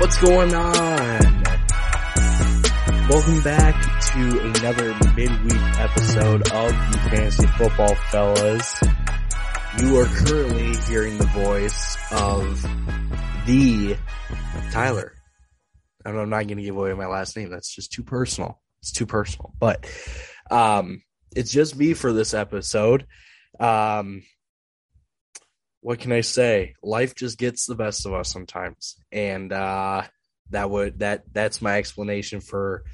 What's going on? Welcome back to another midweek episode of the Fantasy Football Fellas. You are currently hearing the voice of the Tyler. I'm not going to give away my last name. That's just too personal. It's too personal. But um, it's just me for this episode. Um, what can I say? Life just gets the best of us sometimes, and uh, that would that that's my explanation for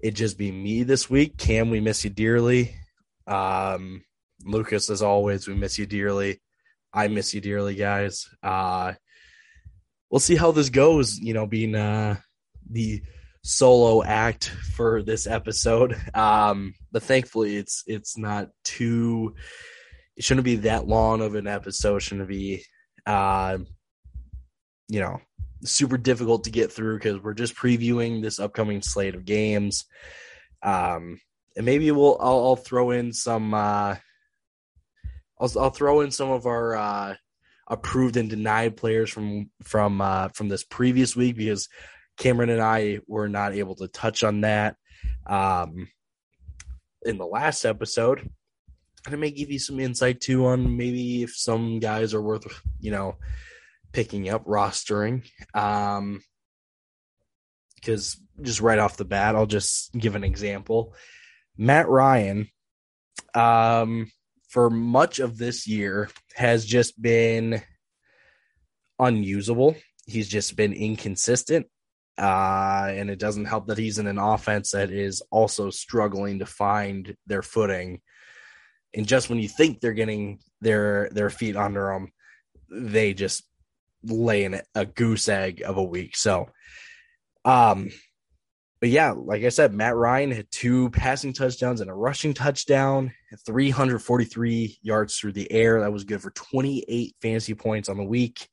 it. Just be me this week. Cam, we miss you dearly. Um, Lucas, as always, we miss you dearly. I miss you dearly, guys. Uh, we'll see how this goes. You know, being uh, the solo act for this episode. Um, but thankfully, it's it's not too it shouldn't be that long of an episode. It shouldn't be, uh, you know, super difficult to get through because we're just previewing this upcoming slate of games. Um, and maybe we'll I'll, I'll throw in some. Uh, I'll I'll throw in some of our uh, approved and denied players from from uh, from this previous week because Cameron and I were not able to touch on that um, in the last episode and it may give you some insight too on maybe if some guys are worth you know picking up rostering. Um because just right off the bat i'll just give an example. Matt ryan um for much of this year has just been unusable. He's just been inconsistent uh, and it doesn't help that he's in an offense that is also struggling to find their footing and just when you think they're getting their their feet under them, they just lay in a goose egg of a week. So, um, but yeah, like I said, Matt Ryan had two passing touchdowns and a rushing touchdown, 343 yards through the air. That was good for 28 fantasy points on the week.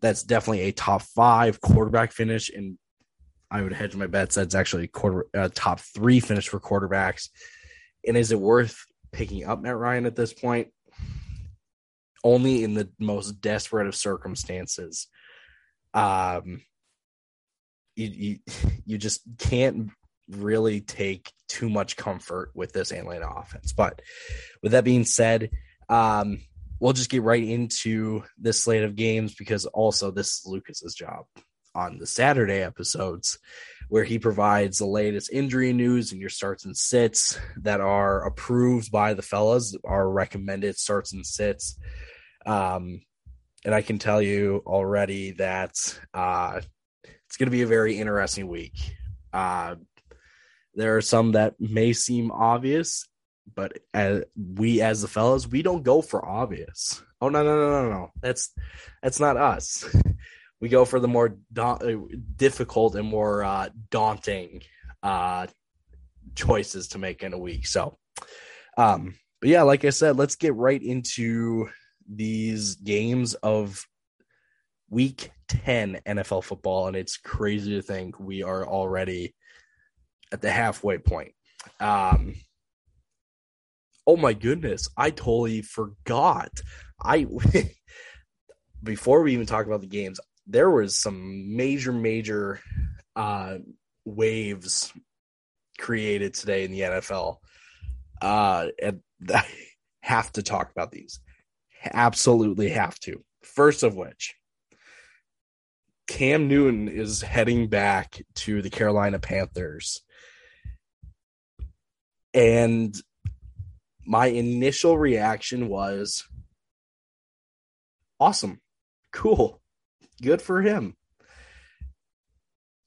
That's definitely a top five quarterback finish, and I would hedge my bets that's actually quarter uh, top three finish for quarterbacks. And is it worth picking up Matt Ryan at this point. Only in the most desperate of circumstances. Um, you, you, you just can't really take too much comfort with this Atlanta offense. But with that being said, um, we'll just get right into this slate of games because also this is Lucas's job on the Saturday episodes where he provides the latest injury news and your starts and sits that are approved by the fellas, are recommended starts and sits. Um, and I can tell you already that uh, it's going to be a very interesting week. Uh, there are some that may seem obvious, but as we as the fellas, we don't go for obvious. Oh no no no no no! That's that's not us. We go for the more da- uh, difficult and more uh, daunting uh, choices to make in a week. So, um, but yeah, like I said, let's get right into these games of week 10 NFL football. And it's crazy to think we are already at the halfway point. Um, oh my goodness, I totally forgot. I. before we even talk about the games, there was some major, major uh, waves created today in the NFL. Uh, and I have to talk about these. Absolutely have to. First of which, Cam Newton is heading back to the Carolina Panthers. And my initial reaction was awesome, cool good for him.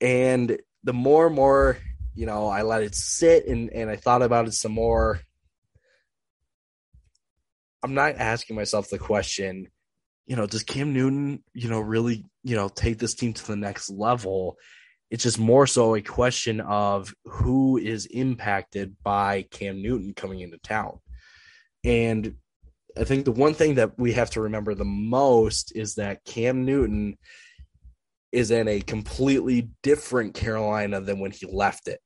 And the more and more, you know, I let it sit and, and I thought about it some more. I'm not asking myself the question, you know, does Cam Newton, you know, really, you know, take this team to the next level? It's just more so a question of who is impacted by Cam Newton coming into town. And I think the one thing that we have to remember the most is that Cam Newton is in a completely different Carolina than when he left it.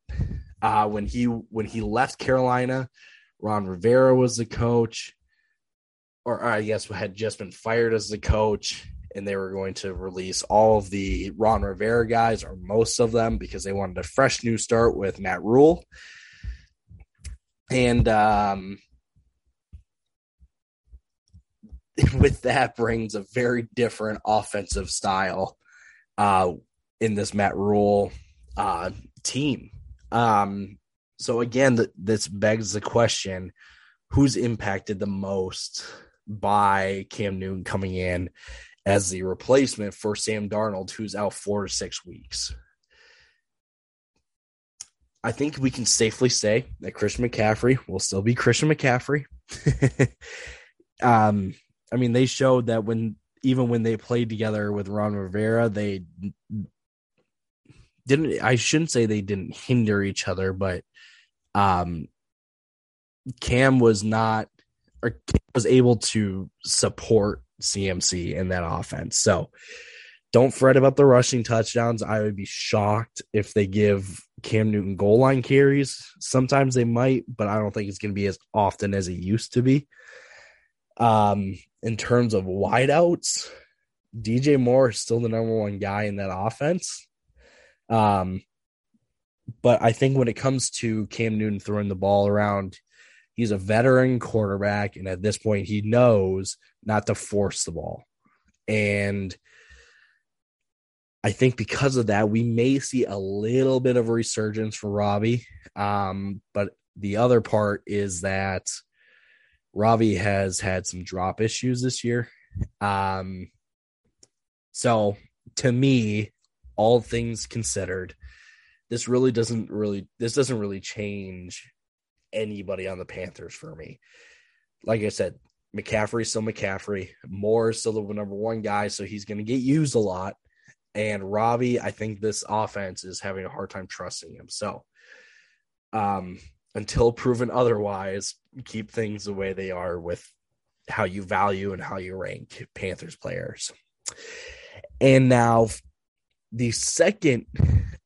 Uh, when he when he left Carolina, Ron Rivera was the coach, or I guess had just been fired as the coach, and they were going to release all of the Ron Rivera guys or most of them because they wanted a fresh new start with Matt Rhule. And um, with that brings a very different offensive style uh, in this Matt Rhule uh, team. Um, so again, th- this begs the question: Who's impacted the most by Cam Newton coming in as the replacement for Sam Darnold, who's out four to six weeks? I think we can safely say that Christian McCaffrey will still be Christian McCaffrey. um, I mean, they showed that when even when they played together with Ron Rivera, they didn't. I shouldn't say they didn't hinder each other, but um, Cam was not or Cam was able to support CMC in that offense. So don't fret about the rushing touchdowns. I would be shocked if they give Cam Newton goal line carries. Sometimes they might, but I don't think it's going to be as often as it used to be. Um, in terms of wideouts, DJ Moore is still the number one guy in that offense. Um, but I think when it comes to Cam Newton throwing the ball around, he's a veteran quarterback, and at this point, he knows not to force the ball. And I think because of that, we may see a little bit of a resurgence for Robby. Um, but the other part is that Robby has had some drop issues this year. Um, so to me, all things considered, this really doesn't really this doesn't really change anybody on the Panthers for me. Like I said, McCaffrey still McCaffrey. Moore still the number one guy, so he's going to get used a lot. And Robby, I think this offense is having a hard time trusting him. So, um, until proven otherwise, keep things the way they are with how you value and how you rank Panthers players. And now, the second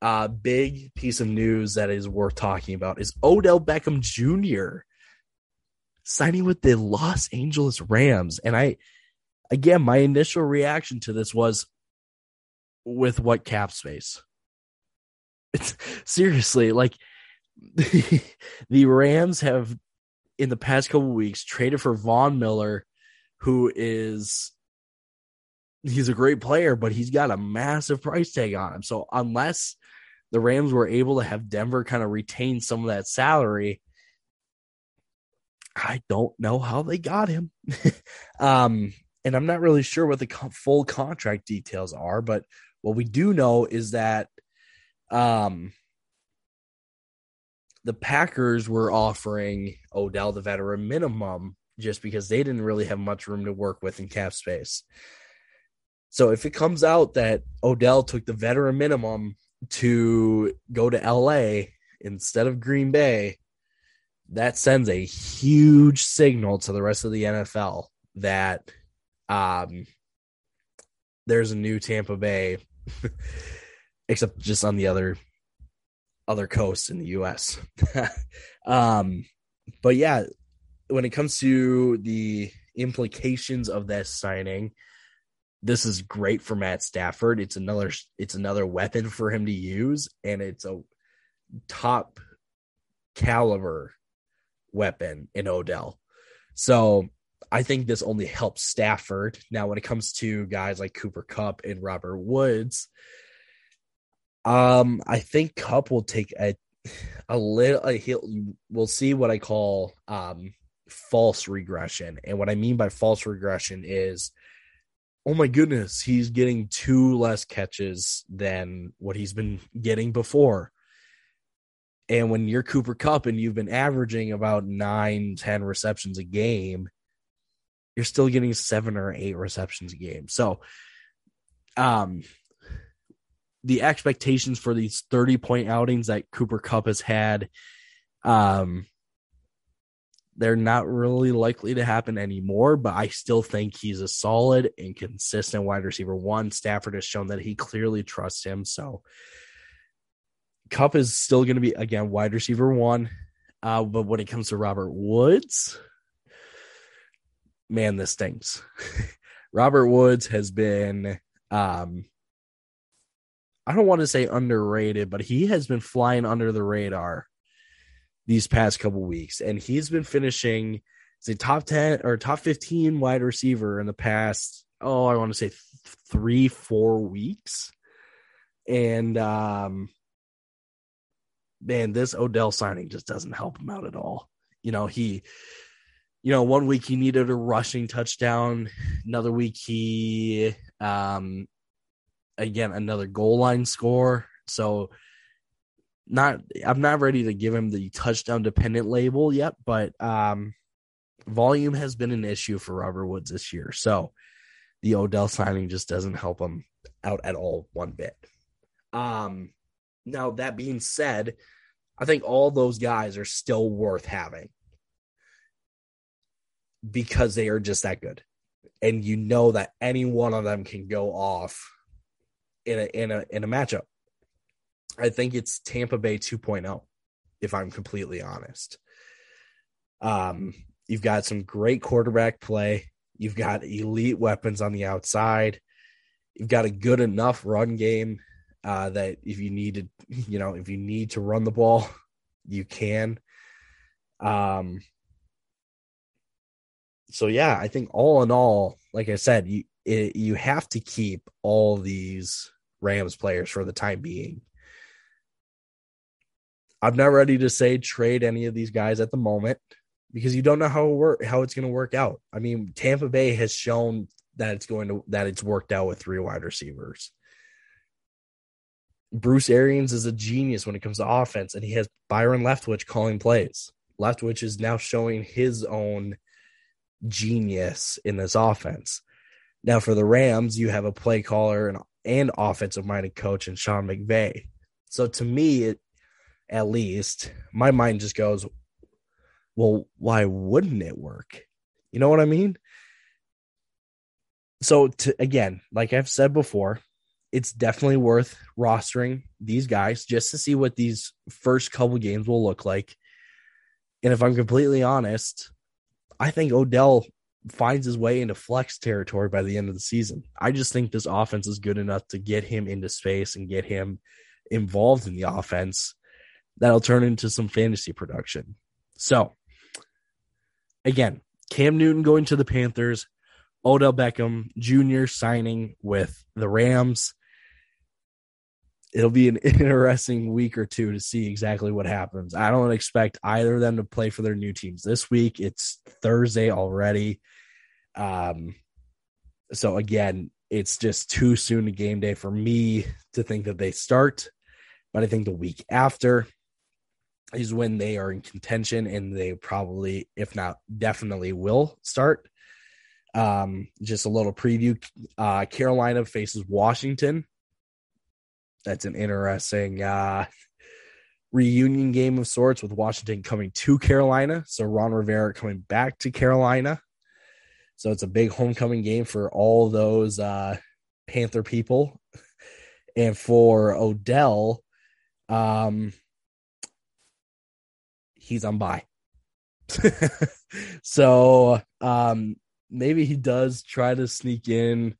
uh, big piece of news that is worth talking about is Odell Beckham Jr. signing with the Los Angeles Rams. And I, again, my initial reaction to this was with what cap space? It's seriously like the, Rams have in the past couple weeks traded for Von Miller, who is he's a great player, but he's got a massive price tag on him. So unless the Rams were able to have Denver kind of retain some of that salary, I don't know how they got him. um, and I'm not really sure what the co- full contract details are, but what we do know is that um, the Packers were offering Odell the veteran minimum just because they didn't really have much room to work with in cap space. So if it comes out that Odell took the veteran minimum to go to LA instead of Green Bay, that sends a huge signal to the rest of the NFL that um, there's a new Tampa Bay, except just on the other other coasts in the US. um, but yeah, when it comes to the implications of that signing, this is great for Matt Stafford. It's another it's another weapon for him to use, and it's a top caliber weapon in Odell. So I think this only helps Stafford. Now, when it comes to guys like Cooper Kupp and Robert Woods, um, I think Kupp will take a a little. A, he'll we'll see what I call um false regression, and what I mean by false regression is, oh my goodness, he's getting two less catches than what he's been getting before. And when you're Cooper Kupp and you've been averaging about nine, ten receptions a game, you're still getting seven or eight receptions a game. So, um, the expectations for these 30 point outings that Cooper Kupp has had, um, they're not really likely to happen anymore, but I still think he's a solid and consistent wide receiver. One, Stafford has shown that he clearly trusts him. So Kupp is still going to be, again, wide receiver one. Uh, but when it comes to Robert Woods, man, this stinks. Robert Woods has been um I don't want to say underrated, but he has been flying under the radar these past couple weeks and he's been finishing as a top 10 or top 15 wide receiver in the past oh, I want to say th- 3 4 weeks. And um man, this Odell signing just doesn't help him out at all. You know, he you know, one week he needed a rushing touchdown, another week he um again another goal line score. So not I'm not ready to give him the touchdown dependent label yet, but um volume has been an issue for Robert Woods this year. So the Odell signing just doesn't help him out at all one bit. Um now that being said, I think all those guys are still worth having because they are just that good. And you know that any one of them can go off in a in a in a matchup. I think it's Tampa Bay 2.0 if I'm completely honest. Um you've got some great quarterback play, you've got elite weapons on the outside. You've got a good enough run game uh, that if you need to, you know, if you need to run the ball, you can. Um, so yeah, I think all in all, like I said, you it, you have to keep all these Rams players for the time being. I'm not ready to say trade any of these guys at the moment because you don't know how it work how it's going to work out. I mean, Tampa Bay has shown that it's going to that it's worked out with three wide receivers. Bruce Arians is a genius when it comes to offense, and he has Byron Leftwich calling plays. Leftwich is now showing his own genius in this offense. Now, for the Rams, you have a play caller and, and offensive minded coach in Sean McVay. So, to me, it, at least, my mind just goes, well, why wouldn't it work? You know what I mean? So, to, again, like I've said before, it's definitely worth rostering these guys just to see what these first couple games will look like. And if I'm completely honest, I think Odell finds his way into flex territory by the end of the season. I just think this offense is good enough to get him into space and get him involved in the offense that'll turn into some fantasy production. So, again, Cam Newton going to the Panthers, Odell Beckham Jr. signing with the Rams it'll be an interesting week or two to see exactly what happens. I don't expect either of them to play for their new teams this week. It's Thursday already. Um, so again, it's just too soon to game day for me to think that they start. But I think the week after is when they are in contention and they probably, if not definitely, will start. Um, just a little preview. Uh, Carolina faces Washington that's an interesting uh, reunion game of sorts with Washington coming to Carolina. So Ron Rivera coming back to Carolina. So it's a big homecoming game for all those uh, Panther people. And for Odell, um, he's on bye. so um, maybe he does try to sneak in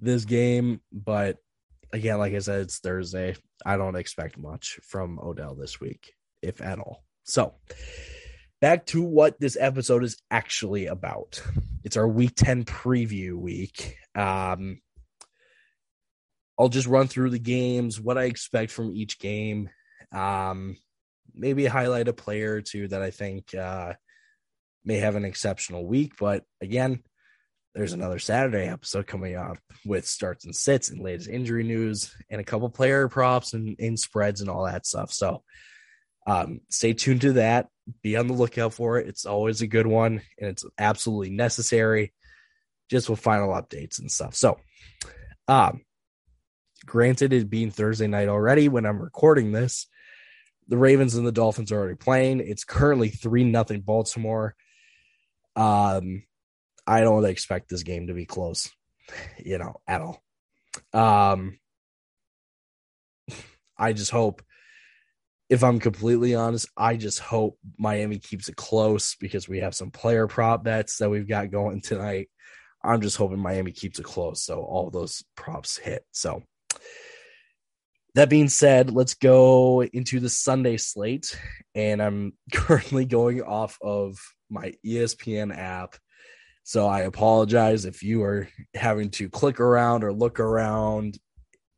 this game, but again, like I said, it's Thursday. I don't expect much from Odell this week, if at all. So, back to what this episode is actually about. It's our week 10 preview week. Um, I'll just run through the games, what I expect from each game. Um, maybe highlight a player or two that I think uh, may have an exceptional week. But again, there's another Saturday episode coming up with starts and sits and latest injury news and a couple player props and, and spreads and all that stuff. So um, stay tuned to that. Be on the lookout for it. It's always a good one and it's absolutely necessary just with final updates and stuff. So, um, granted, it being Thursday night already when I'm recording this, the Ravens and the Dolphins are already playing. It's currently 3 nothing Baltimore. Um, I don't expect this game to be close, you know, at all. Um, I just hope, if I'm completely honest, I just hope Miami keeps it close because we have some player prop bets that we've got going tonight. I'm just hoping Miami keeps it close so all those props hit. So that being said, let's go into the Sunday slate. And I'm currently going off of my ESPN app. So I apologize if you are having to click around or look around.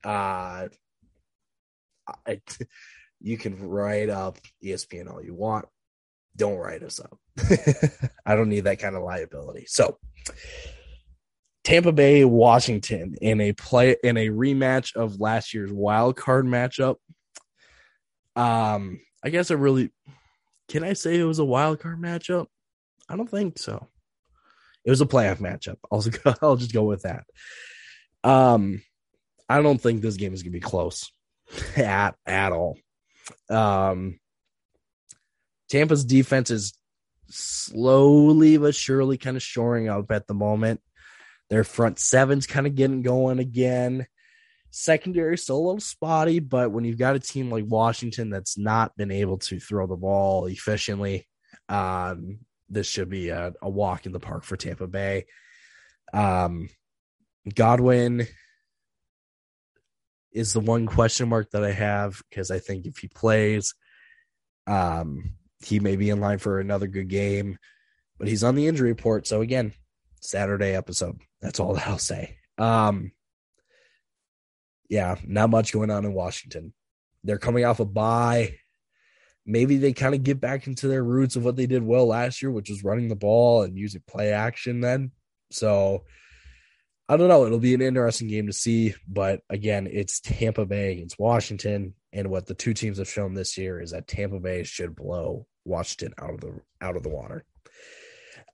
Uh, I, you can write up ESPN all you want. Don't write us up. I don't need that kind of liability. So Tampa Bay, Washington in a play in a rematch of last year's wild card matchup. Um, I guess I really can I say it was a wild card matchup? I don't think so. It was a playoff matchup. I'll, I'll just go with that. Um, I don't think this game is gonna be close at at all. Um, Tampa's defense is slowly but surely kind of shoring up at the moment. Their front seven's kind of getting going again. Secondary still a little spotty, but when you've got a team like Washington that's not been able to throw the ball efficiently, um, this should be a, a, walk in the park for Tampa Bay. Um, Godwin is the one question mark that I have because I think if he plays, um, he may be in line for another good game, but he's on the injury report. So again, Saturday episode. That's all that I'll say. Um, yeah, not much going on in Washington. They're coming off a bye. Maybe they kind of get back into their roots of what they did well last year, which was running the ball and using play action then. So I don't know. It'll be an interesting game to see. But again, it's Tampa Bay against Washington. And what the two teams have shown this year is that Tampa Bay should blow Washington out of the out of the water.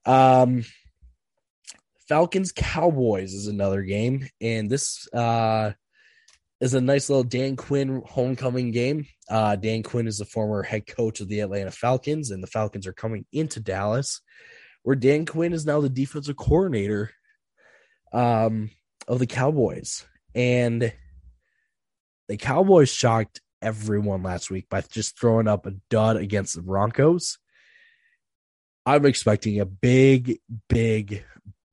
Um Falcons Cowboys is another game, and this uh, is a nice little Dan Quinn homecoming game. Uh, Dan Quinn is the former head coach of the Atlanta Falcons, and the Falcons are coming into Dallas, where Dan Quinn is now the defensive coordinator um, of the Cowboys. And the Cowboys shocked everyone last week by just throwing up a dud against the Broncos. I'm expecting a big, big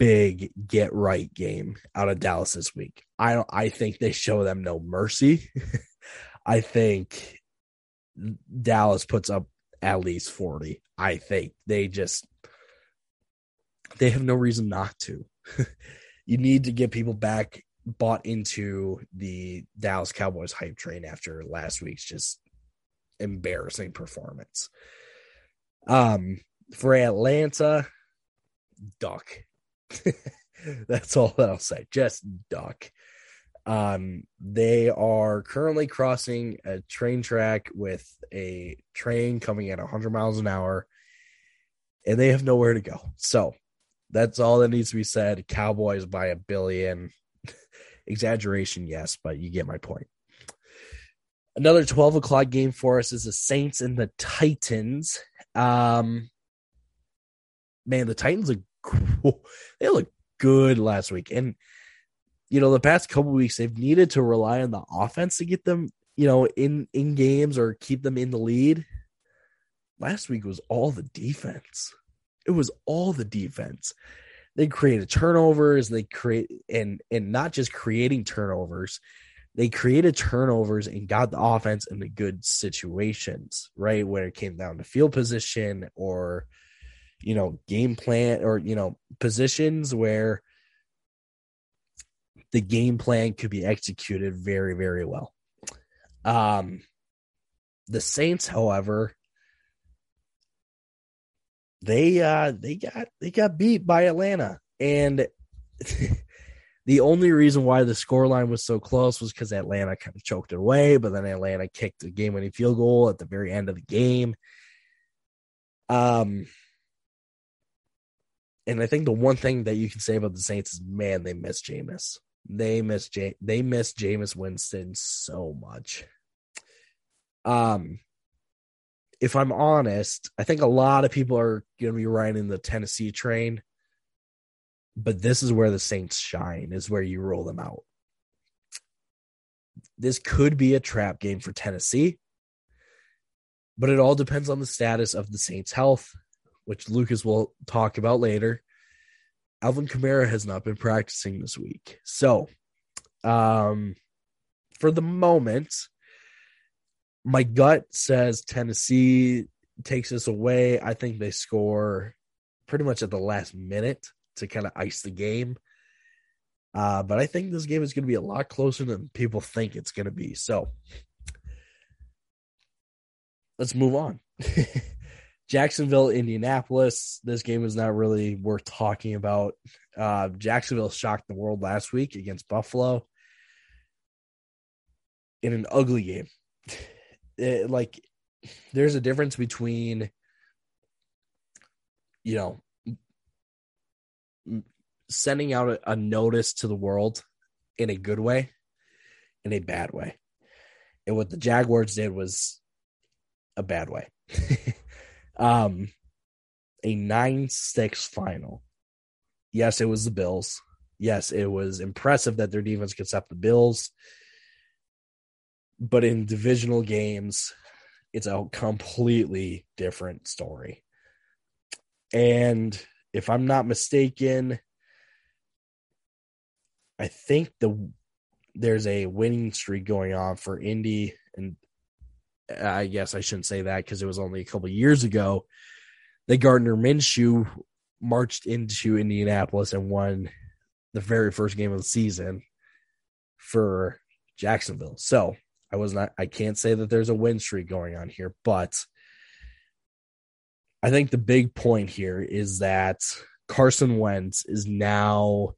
big get right game out of Dallas this week. I don't I think they show them no mercy. I think Dallas puts up at least 40. I think they just they have no reason not to. you need to get people back bought into the Dallas Cowboys hype train after last week's just embarrassing performance. Um for Atlanta, duck. That's all that I'll say. Just duck. Um, they are currently crossing a train track with a train coming at 100 miles an hour, and they have nowhere to go. So that's all that needs to be said. Cowboys by a billion. Exaggeration, yes, but you get my point. Another 12 o'clock game for us is the Saints and the Titans. Um, man, the Titans are cool. They look good last week. And, you know, the past couple weeks, they've needed to rely on the offense to get them, you know, in, in games or keep them in the lead. Last week was all the defense. It was all the defense. They created turnovers. They create and and not just creating turnovers, they created turnovers and got the offense in the good situations, right? Where it came down to field position or you know, game plan or, you know, positions where the game plan could be executed very, very well. Um, the Saints, however, they uh they got they got beat by Atlanta and the only reason why the scoreline was so close was because Atlanta kind of choked it away, but then Atlanta kicked a game winning field goal at the very end of the game. Um and I think the one thing that you can say about the Saints is, man, they miss Jameis. They miss J- they miss Jameis Winston so much. Um, if I'm honest, I think a lot of people are going to be riding the Tennessee train, but this is where the Saints shine. Is where you roll them out. This could be a trap game for Tennessee, but it all depends on the status of the Saints' health which Lucas will talk about later. Alvin Kamara has not been practicing this week. So, um, for the moment, my gut says Tennessee takes this away. I think they score pretty much at the last minute to kind of ice the game. Uh, but I think this game is going to be a lot closer than people think it's going to be. So let's move on. Jacksonville, Indianapolis. This game is not really worth talking about. Uh, Jacksonville shocked the world last week against Buffalo in an ugly game. It, like, there's a difference between, you know, sending out a, a notice to the world in a good way, in a bad way. And what the Jaguars did was a bad way. um, a 9 6 final. Yes, it was the Bills. Yes, it was impressive that their defense could stop the Bills. But in divisional games, it's a completely different story. And if I'm not mistaken, I think the there's a winning streak going on for Indy, and I guess I shouldn't say that because it was only a couple years ago that Gardner Minshew marched into Indianapolis and won the very first game of the season for Jacksonville. So I was not I can't say that there's a win streak going on here, but I think the big point here is that Carson Wentz is now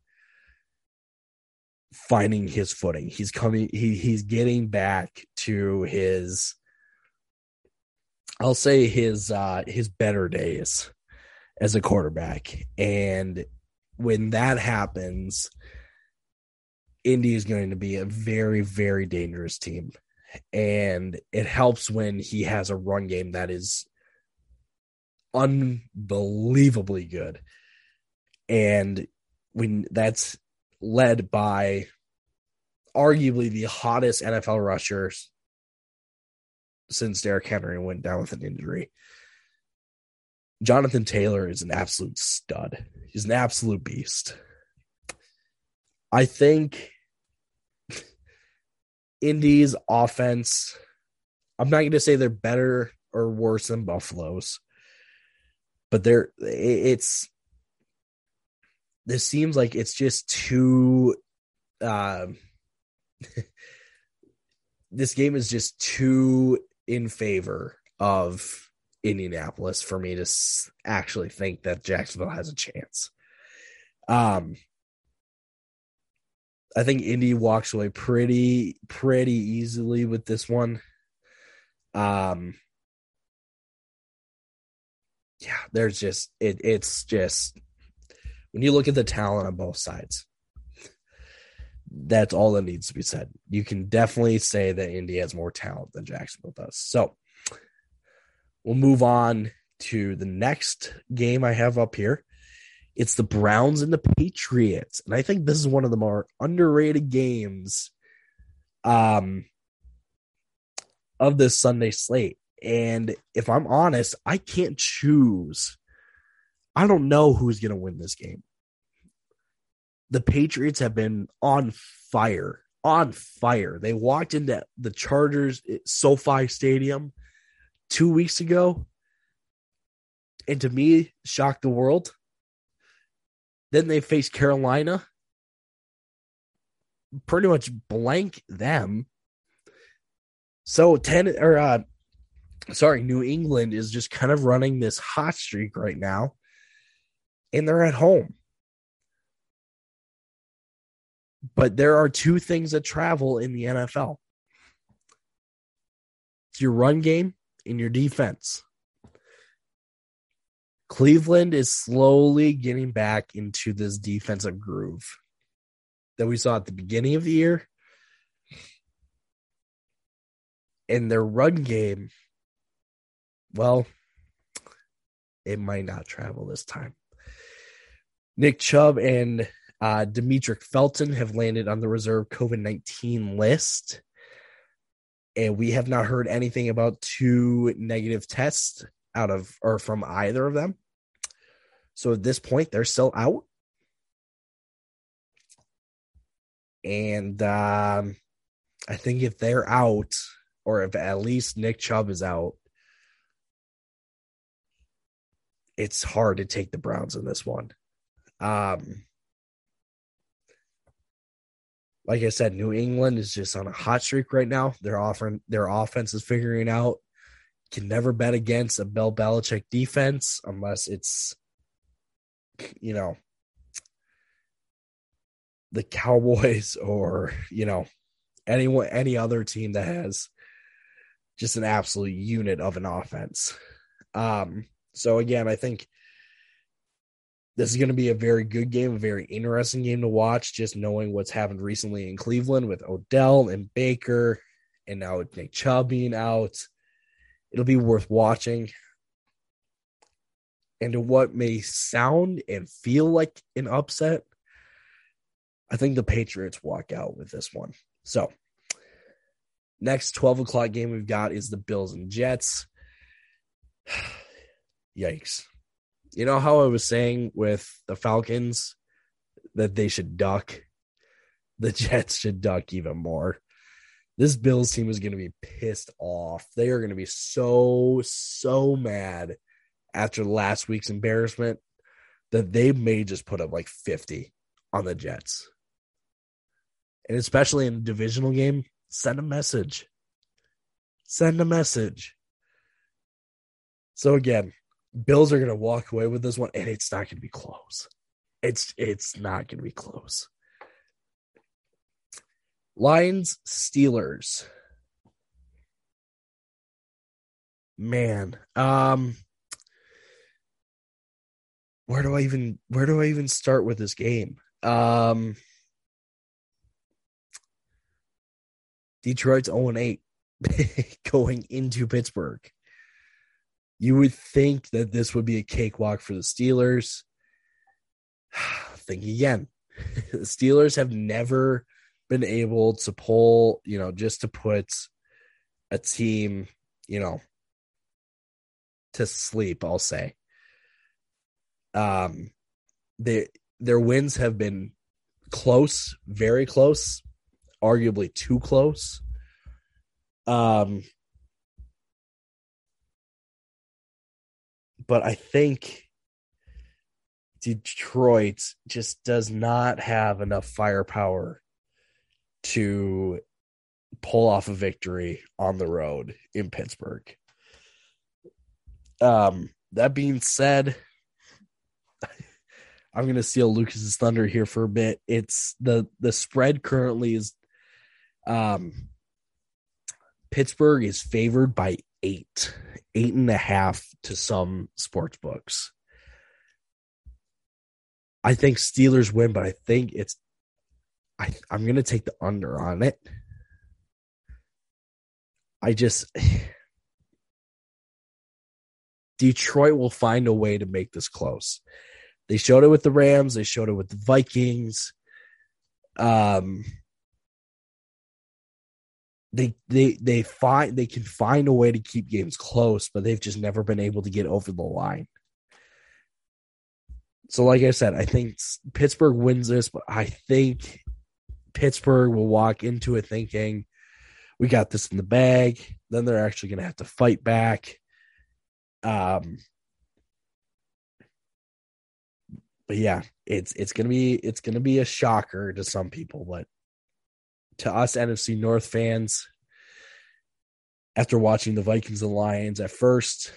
finding his footing. He's coming he he's getting back to his I'll say his uh his better days as a quarterback. And when that happens, Indy is going to be a very, very dangerous team. And it helps when he has a run game that is unbelievably good. And when that's led by arguably the hottest NFL rushers since Derrick Henry went down with an injury. Jonathan Taylor is an absolute stud. He's an absolute beast. I think Indy's offense, I'm not going to say they're better or worse than Buffalo's, but they're, it's, this seems like it's just too, um, this game is just too in favor of Indianapolis for me to actually think that Jacksonville has a chance. Um, I think Indy walks away pretty pretty easily with this one. Um, yeah, there's just it. It's just when you look at the talent on both sides, that's all that needs to be said. You can definitely say that Indy has more talent than Jacksonville does. So we'll move on to the next game I have up here. It's the Browns and the Patriots. And I think this is one of the more underrated games um, of this Sunday slate. And if I'm honest, I can't choose. I don't know who's going to win this game the Patriots have been on fire, on fire. They walked into the Chargers SoFi Stadium two weeks ago, and to me, shocked the world. Then they faced Carolina, pretty much blank them. So ten or uh, sorry, New England is just kind of running this hot streak right now, and they're at home. But there are two things that travel in the NFL it's your run game and your defense. Cleveland is slowly getting back into this defensive groove that we saw at the beginning of the year. And their run game, well, it might not travel this time. Nick Chubb and uh, Demetric Felton have landed on the reserve COVID 19 list. And we have not heard anything about two negative tests out of or from either of them. So at this point, they're still out. And um, I think if they're out, or if at least Nick Chubb is out, it's hard to take the Browns in this one. Um, like I said, New England is just on a hot streak right now. They're offering their offense is figuring out. Can never bet against a Bill Belichick defense unless it's, you know, the Cowboys or you know anyone any other team that has just an absolute unit of an offense. Um, so again, I think this is going to be a very good game, a very interesting game to watch, just knowing what's happened recently in Cleveland with Odell and Baker, and now with Nick Chubb being out. It'll be worth watching. And to what may sound and feel like an upset, I think the Patriots walk out with this one. So, next 12 o'clock game we've got is the Bills and Jets. Yikes. You know how I was saying with the Falcons that they should duck? The Jets should duck even more. This Bills team is going to be pissed off. They are going to be so, so mad after last week's embarrassment that they may just put up like 50 on the Jets. And especially in a divisional game, send a message. Send a message. So again, Bills are going to walk away with this one, and it's not going to be close. It's it's not going to be close. Lions Steelers. Man, um, where do I even where do I even start with this game? Um, Detroit's 0 8 going into Pittsburgh. You would think that this would be a cakewalk for the Steelers. think again. the Steelers have never been able to pull, you know, just to put a team, you know, to sleep, I'll say. Um they their wins have been close, very close, arguably too close. Um but I think Detroit just does not have enough firepower to pull off a victory on the road in Pittsburgh. Um, that being said, I'm going to steal Lucas's thunder here for a bit. It's the the spread currently is um Pittsburgh is favored by eight, eight and a half to some sports books. I think Steelers win, but I think it's I I'm gonna take the under on it. I just Detroit will find a way to make this close. They showed it with the Rams, they showed it with the Vikings. Um they they they find they can find a way to keep games close, but they've just never been able to get over the line. So, like I said, I think Pittsburgh wins this, but I think Pittsburgh will walk into it thinking we got this in the bag. Then they're actually going to have to fight back. Um, but yeah, it's it's gonna be it's gonna be a shocker to some people, but to us NFC North fans, after watching the Vikings and Lions at first,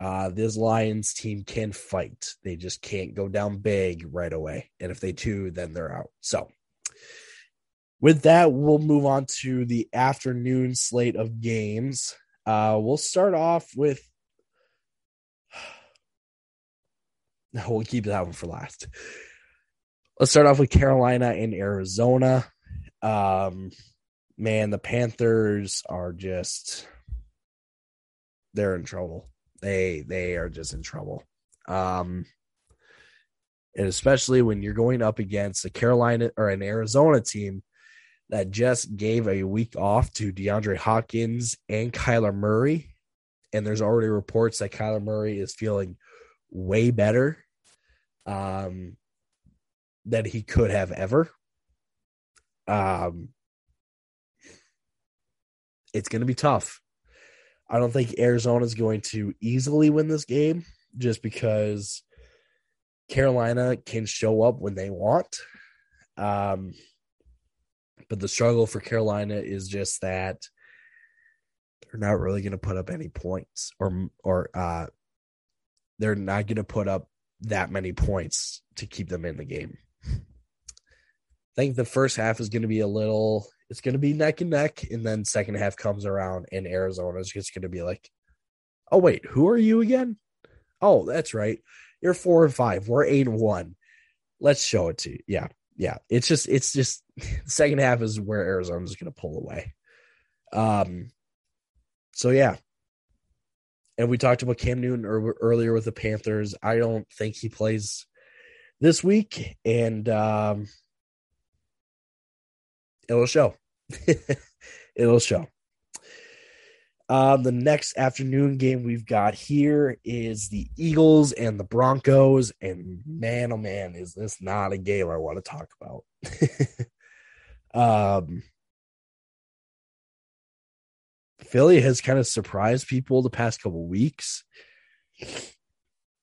uh, this Lions team can fight. They just can't go down big right away. And if they do, then they're out. So, with that, we'll move on to the afternoon slate of games. Uh, we'll start off with. No, we'll keep that one for last. Let's start off with Carolina and Arizona. Um, man, the Panthers are just they're in trouble. They they are just in trouble. Um, and especially when you're going up against a Carolina or an Arizona team that just gave a week off to DeAndre Hopkins and Kyler Murray. And there's already reports that Kyler Murray is feeling way better um, than he could have ever. Um, it's going to be tough. I don't think Arizona is going to easily win this game just because Carolina can show up when they want. Um, but the struggle for Carolina is just that they're not really going to put up any points or or uh, they're not going to put up that many points to keep them in the game. I think the first half is going to be a little it's going to be neck and neck and then second half comes around and Arizona is just going to be like oh wait, who are you again? Oh, that's right. You're 4 and 5. We're 8 and 1. Let's show it to you. Yeah. Yeah. It's just it's just second half is where Arizona's going to pull away. Um so yeah, and we talked about Cam Newton earlier with the Panthers. I don't think he plays this week, and um, it'll show. it'll show. Uh, the next afternoon game we've got here is the Eagles and the Broncos. And man, oh man, is this not a game I want to talk about? um, Philly has kind of surprised people the past couple weeks.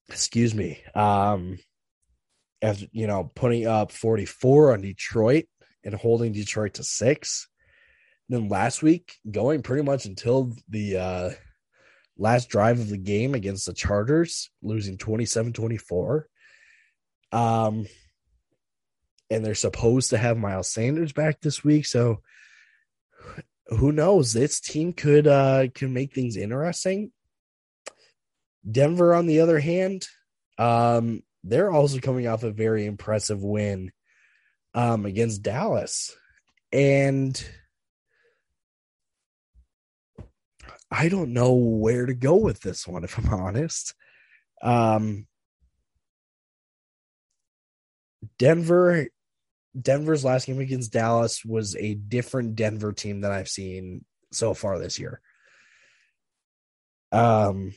Excuse me. Um, as you know, putting up 44 on Detroit and holding Detroit to six. And then last week, going pretty much until the uh, last drive of the game against the Chargers, losing 27 24. Um, and they're supposed to have Miles Sanders back this week. So who knows? This team could uh can make things interesting. Denver, on the other hand, um, they're also coming off a very impressive win um against Dallas. And I don't know where to go with this one, if I'm honest. Um Denver Denver's last game against Dallas was a different Denver team than I've seen so far this year. Um,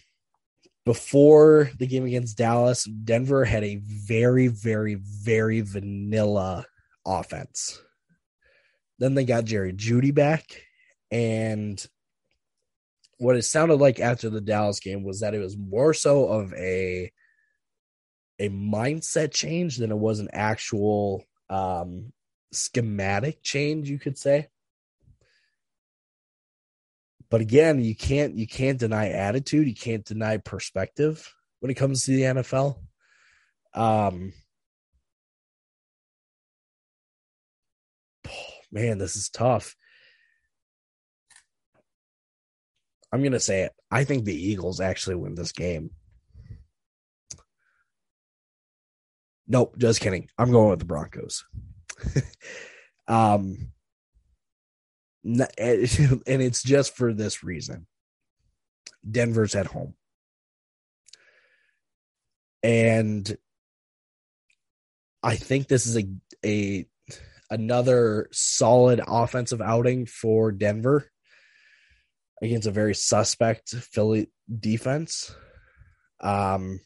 before the game against Dallas, Denver had a very, very, very vanilla offense. Then they got Jerry Jeudy back, and what it sounded like after the Dallas game was that it was more so of a a mindset change than it was an actual um, schematic change, you could say. But again, you can't you can't deny attitude. You can't deny perspective when it comes to the NFL. Um, man, this is tough. I'm gonna say it. I think the Eagles actually win this game. Nope, just kidding. I'm going with the Broncos. um, and it's just for this reason. Denver's at home. And I think this is a a another solid offensive outing for Denver against a very suspect Philly defense. Um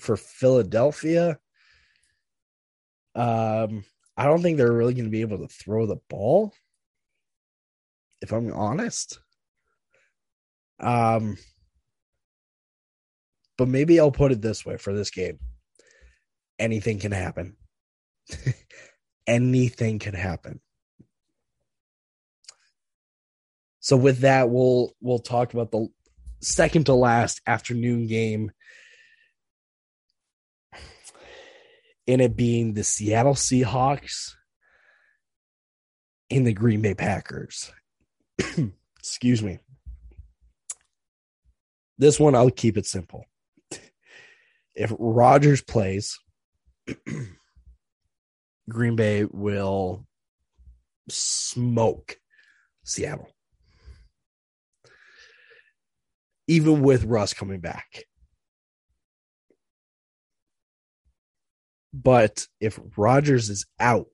for Philadelphia, um, I don't think they're really going to be able to throw the ball. If I'm honest, um, but maybe I'll put it this way for this game: anything can happen. anything can happen. So with that, we'll we'll talk about the second to last afternoon game in it being the Seattle Seahawks and the Green Bay Packers. Excuse me. This one, I'll keep it simple. If Rodgers plays, Green Bay will smoke Seattle. Even with Russ coming back. But if Rodgers is out,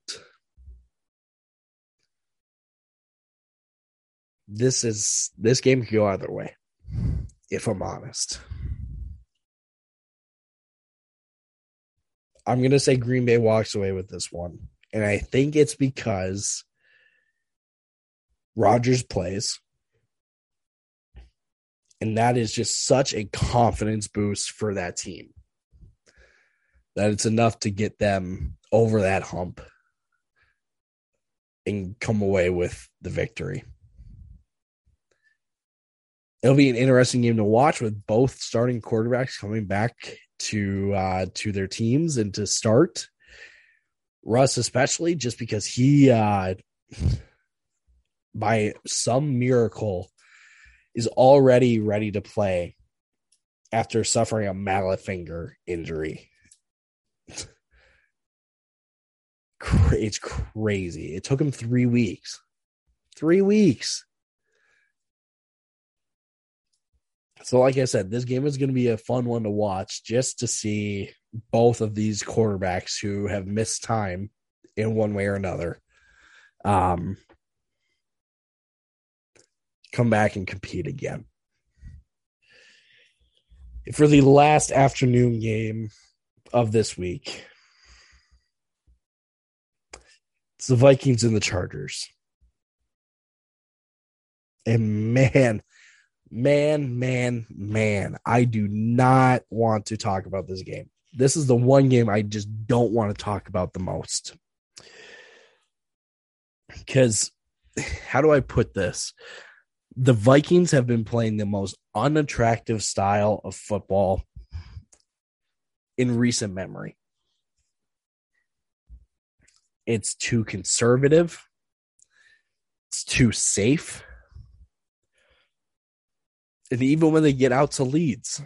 this is this game could go either way, if I'm honest. I'm gonna say Green Bay walks away with this one. And I think it's because Rodgers plays. And that is just such a confidence boost for that team that it's enough to get them over that hump and come away with the victory. It'll be an interesting game to watch with both starting quarterbacks coming back to uh, to their teams and to start. Russ, especially, just because he, uh, by some miracle, is already ready to play after suffering a mallet finger injury. it's crazy. It took him three weeks. Three weeks. So, like I said, this game is going to be a fun one to watch just to see both of these quarterbacks who have missed time in one way or another um, come back and compete again. For the last afternoon game of this week, it's the Vikings and the Chargers. And man, man, man, man, I do not want to talk about this game. This is the one game I just don't want to talk about the most. Because, how do I put this? The Vikings have been playing the most unattractive style of football in recent memory. It's too conservative, it's too safe and even when they get out to leads,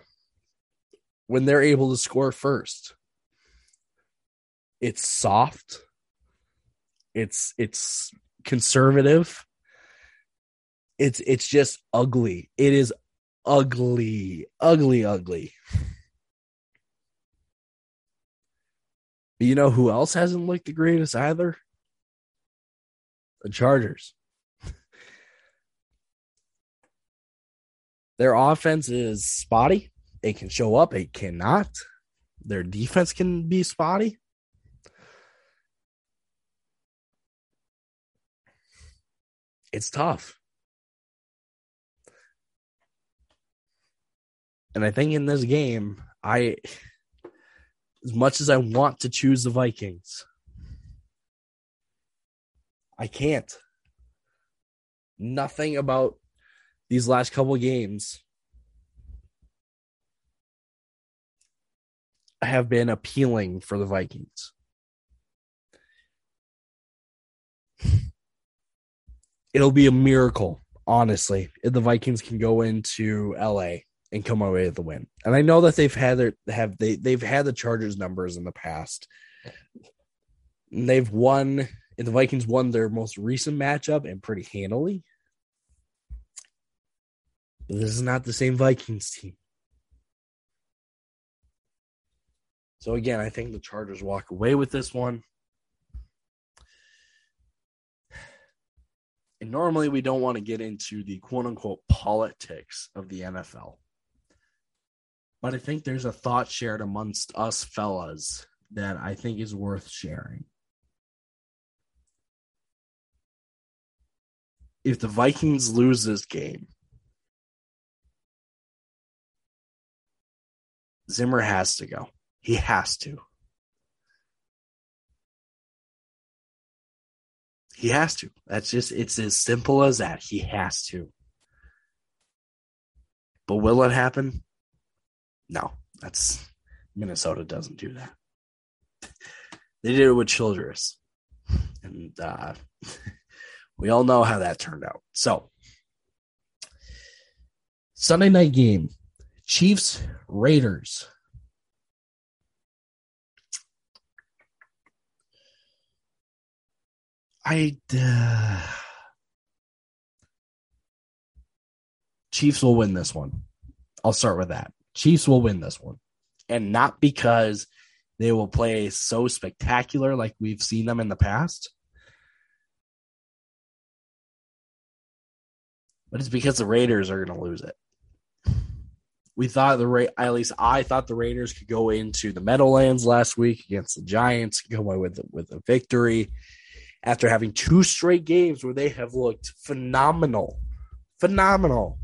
when they're able to score first, it's soft. It's it's conservative. It's it's just ugly. It is ugly, ugly, ugly. But you know who else hasn't looked the greatest either? The Chargers. Their offense is spotty. It can show up, it cannot. Their defense can be spotty. It's tough. And I think in this game, I, as much as I want to choose the Vikings, I can't. Nothing about these last couple games have been appealing for the Vikings. It'll be a miracle, honestly, if the Vikings can go into LA and come away with the win. And I know that they've had their have they they've had the Chargers numbers in the past. And they've won and the Vikings won their most recent matchup and pretty handily. But this is not the same Vikings team. So again, I think the Chargers walk away with this one. And normally we don't want to get into the quote unquote politics of the NFL. But I think there's a thought shared amongst us fellas that I think is worth sharing. If the Vikings lose this game, Zimmer has to go. He has to. He has to. That's just, it's as simple as that. He has to. But will it happen? No, that's Minnesota doesn't do that. They did it with Childress. And uh, we all know how that turned out. So, Sunday night game Chiefs, Raiders. I uh, Chiefs will win this one. I'll start with that. Chiefs will win this one. And not because they will play so spectacular like we've seen them in the past. But it's because the Raiders are going to lose it. We thought the Ra- at least I thought the Raiders could go into the Meadowlands last week against the Giants, go away with with a victory after having two straight games where they have looked phenomenal, phenomenal,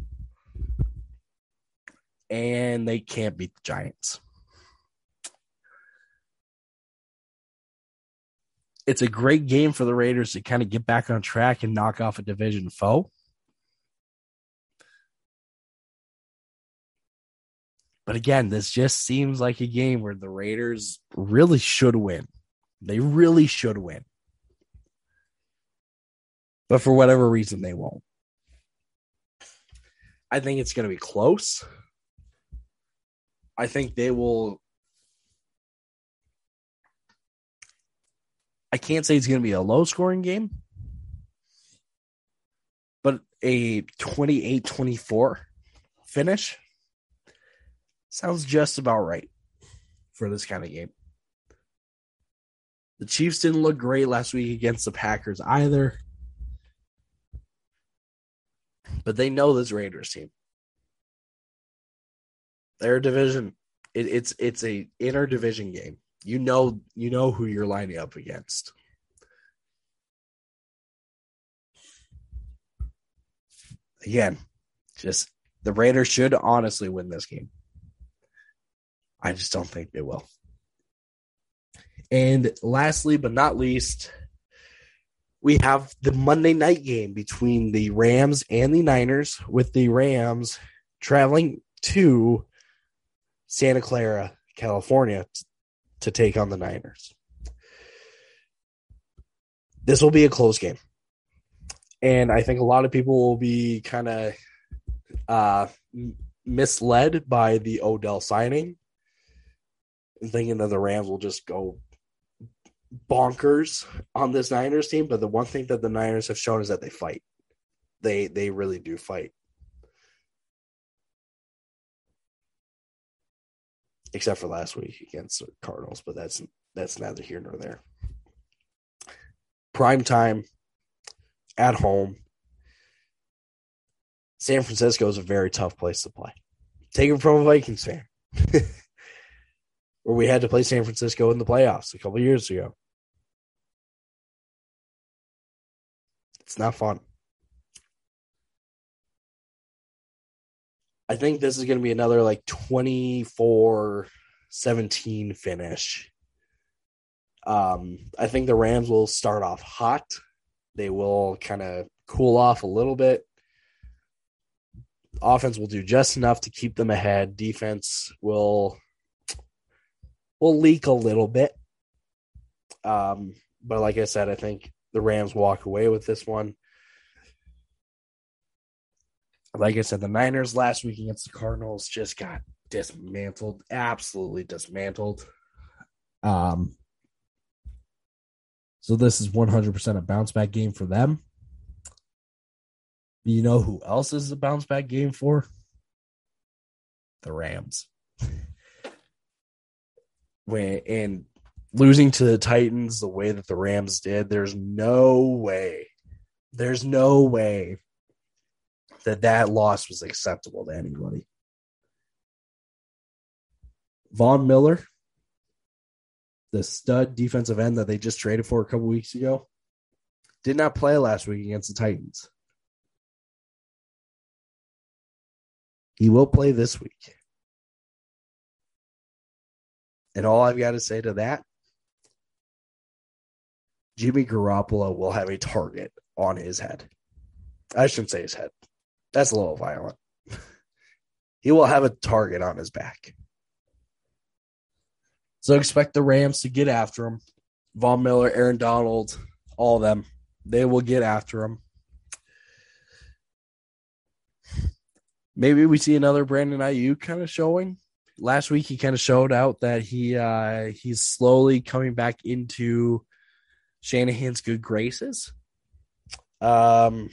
and they can't beat the Giants. It's a great game for the Raiders to kind of get back on track and knock off a division foe. But again, this just seems like a game where the Raiders really should win. They really should win. But for whatever reason, they won't. I think it's going to be close. I think they will. I can't say it's going to be a low scoring game, but a 28 24 finish sounds just about right for this kind of game. The Chiefs didn't look great last week against the Packers either. But they know this Raiders team. Their division, it, it's it's a inner division game. You know you know who you're lining up against. Again, just the Raiders should honestly win this game. I just don't think they will. And lastly, but not least, we have the Monday night game between the Rams and the Niners, with the Rams traveling to Santa Clara, California, to take on the Niners. This will be a close game. And I think a lot of people will be kind of uh, misled by the Odell signing thinking that the Rams will just go bonkers on this Niners team. But the one thing that the Niners have shown is that they fight. They they really do fight. Except for last week against the Cardinals, but that's that's neither here nor there. Prime time at home. San Francisco is a very tough place to play. Take it from a Vikings fan. where we had to play San Francisco in the playoffs a couple years ago. It's not fun. I think this is going to be another like 24 17 finish. Um, I think the Rams will start off hot. They will kind of cool off a little bit. Offense will do just enough to keep them ahead. Defense will will leak a little bit. Um, but like I said, I think the Rams walk away with this one. Like I said, the Niners last week against the Cardinals just got dismantled, absolutely dismantled. Um, so this is 100% a bounce back game for them. You know who else is a bounce back game for? The Rams when and losing to the Titans the way that the Rams did, there's no way, there's no way that that loss was acceptable to anybody. Von Miller, the stud defensive end that they just traded for a couple weeks ago, did not play last week against the Titans. He will play this week. And all I've got to say to that, Jimmy Garoppolo will have a target on his head. I shouldn't say his head. That's a little violent. he will have a target on his back. So expect the Rams to get after him. Von Miller, Aaron Donald, all of them. They will get after him. Maybe we see another Brandon Aiyuk kind of showing last week he kind of showed out that he uh he's slowly coming back into Shanahan's good graces. Um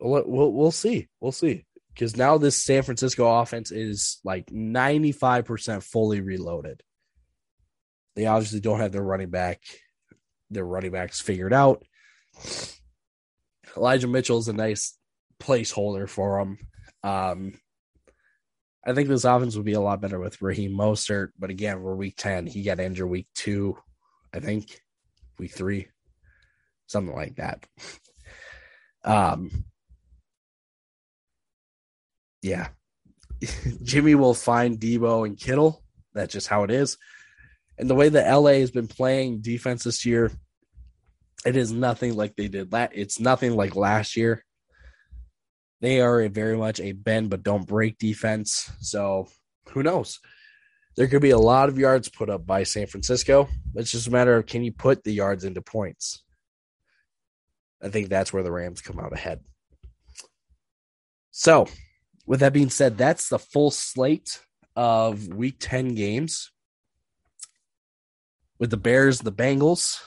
we'll we'll, we'll see. We'll see. Cuz now this San Francisco offense is like 95% fully reloaded. They obviously don't have their running back their running backs figured out. Elijah Mitchell is a nice placeholder for them. Um, I think this offense would be a lot better with Raheem Mostert, but again, we're week 10. He got injured week two, I think, week three, something like that. Um, yeah. Jimmy will find Deebo and Kittle. That's just how it is. And the way that LA has been playing defense this year, it is nothing like they did. La- it's nothing like last year. They are a very much a bend but don't break defense. So who knows? There could be a lot of yards put up by San Francisco. It's just a matter of can you put the yards into points? I think that's where the Rams come out ahead. So, with that being said, that's the full slate of week 10 games with the Bears, the Bengals.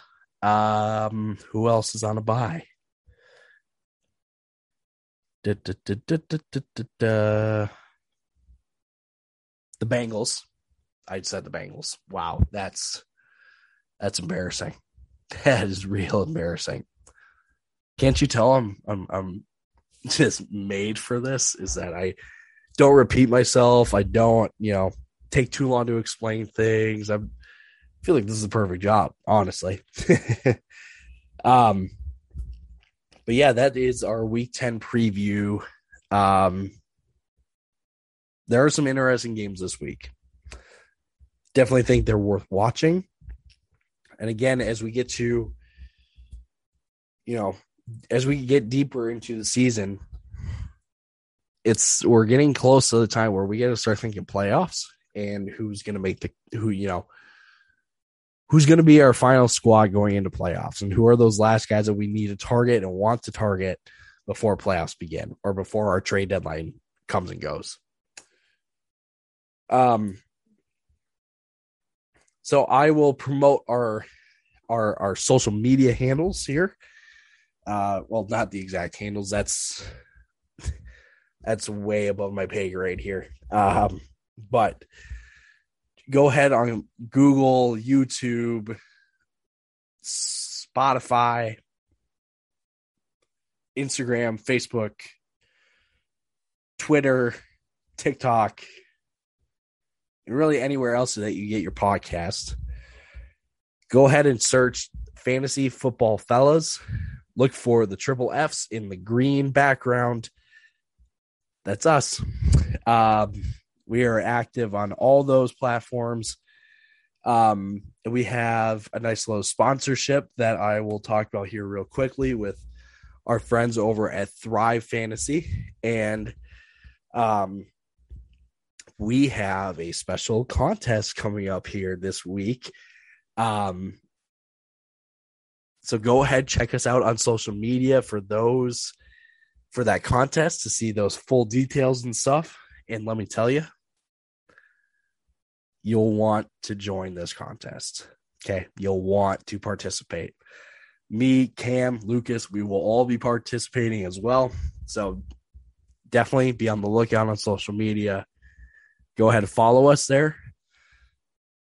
Um, who else is on a bye? Da, da, da, the Bengals. I said the Bengals. Wow, that's that's embarrassing. That is real embarrassing. Can't you tell I'm I'm I'm just made for this? Is that I don't repeat myself. I don't, you know, take too long to explain things. I'm I feel like this is a perfect job, honestly. um, but yeah, that is our week 10 preview. Um, there are some interesting games this week. Definitely think they're worth watching. And again, as we get to, you know, as we get deeper into the season, it's we're getting close to the time where we got to start thinking playoffs and who's going to make the who you know who's going to be our final squad going into playoffs and who are those last guys that we need to target and want to target before playoffs begin or before our trade deadline comes and goes. Um so I will promote our our our social media handles here. Uh well not the exact handles that's that's way above my pay grade here. Um but go ahead on Google, YouTube, Spotify, Instagram, Facebook, Twitter, TikTok, and really anywhere else that you get your podcast. Go ahead and search Fantasy Football Fellas. Look for the triple F's in the green background. That's us. Um, we are active on all those platforms. Um, we have a nice little sponsorship that I will talk about here real quickly with our friends over at Thrive Fantasy. And um, we have a special contest coming up here this week. Um, so go ahead, check us out on social media for those for that contest to see those full details and stuff. And let me tell you, you'll want to join this contest. Okay. You'll want to participate. Me, Cam, Lucas, we will all be participating as well. So definitely be on the lookout on social media. Go ahead and follow us there.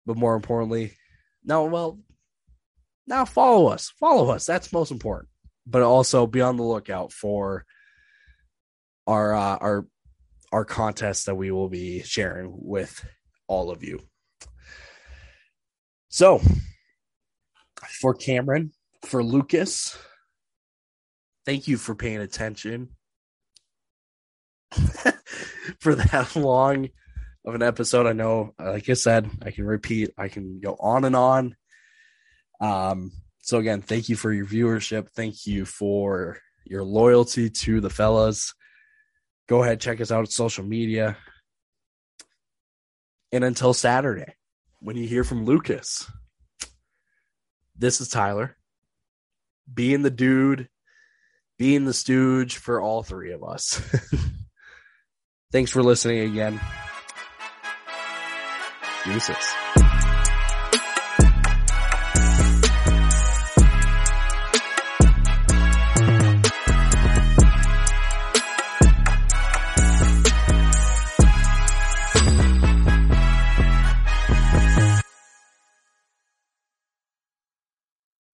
But more importantly, no, well, now follow us. Follow us. That's most important. But also be on the lookout for our uh, our our contest that we will be sharing with all of you. So, for Cameron, for Lucas, thank you for paying attention for that long of an episode. I know, like I said, I can repeat, I can go on and on. Um, so again, thank you for your viewership. Thank you for your loyalty to the fellas. Go ahead, check us out on social media. And until Saturday, when you hear from Lucas, this is Tyler being the dude, being the stooge for all three of us. Thanks for listening again. Deuces.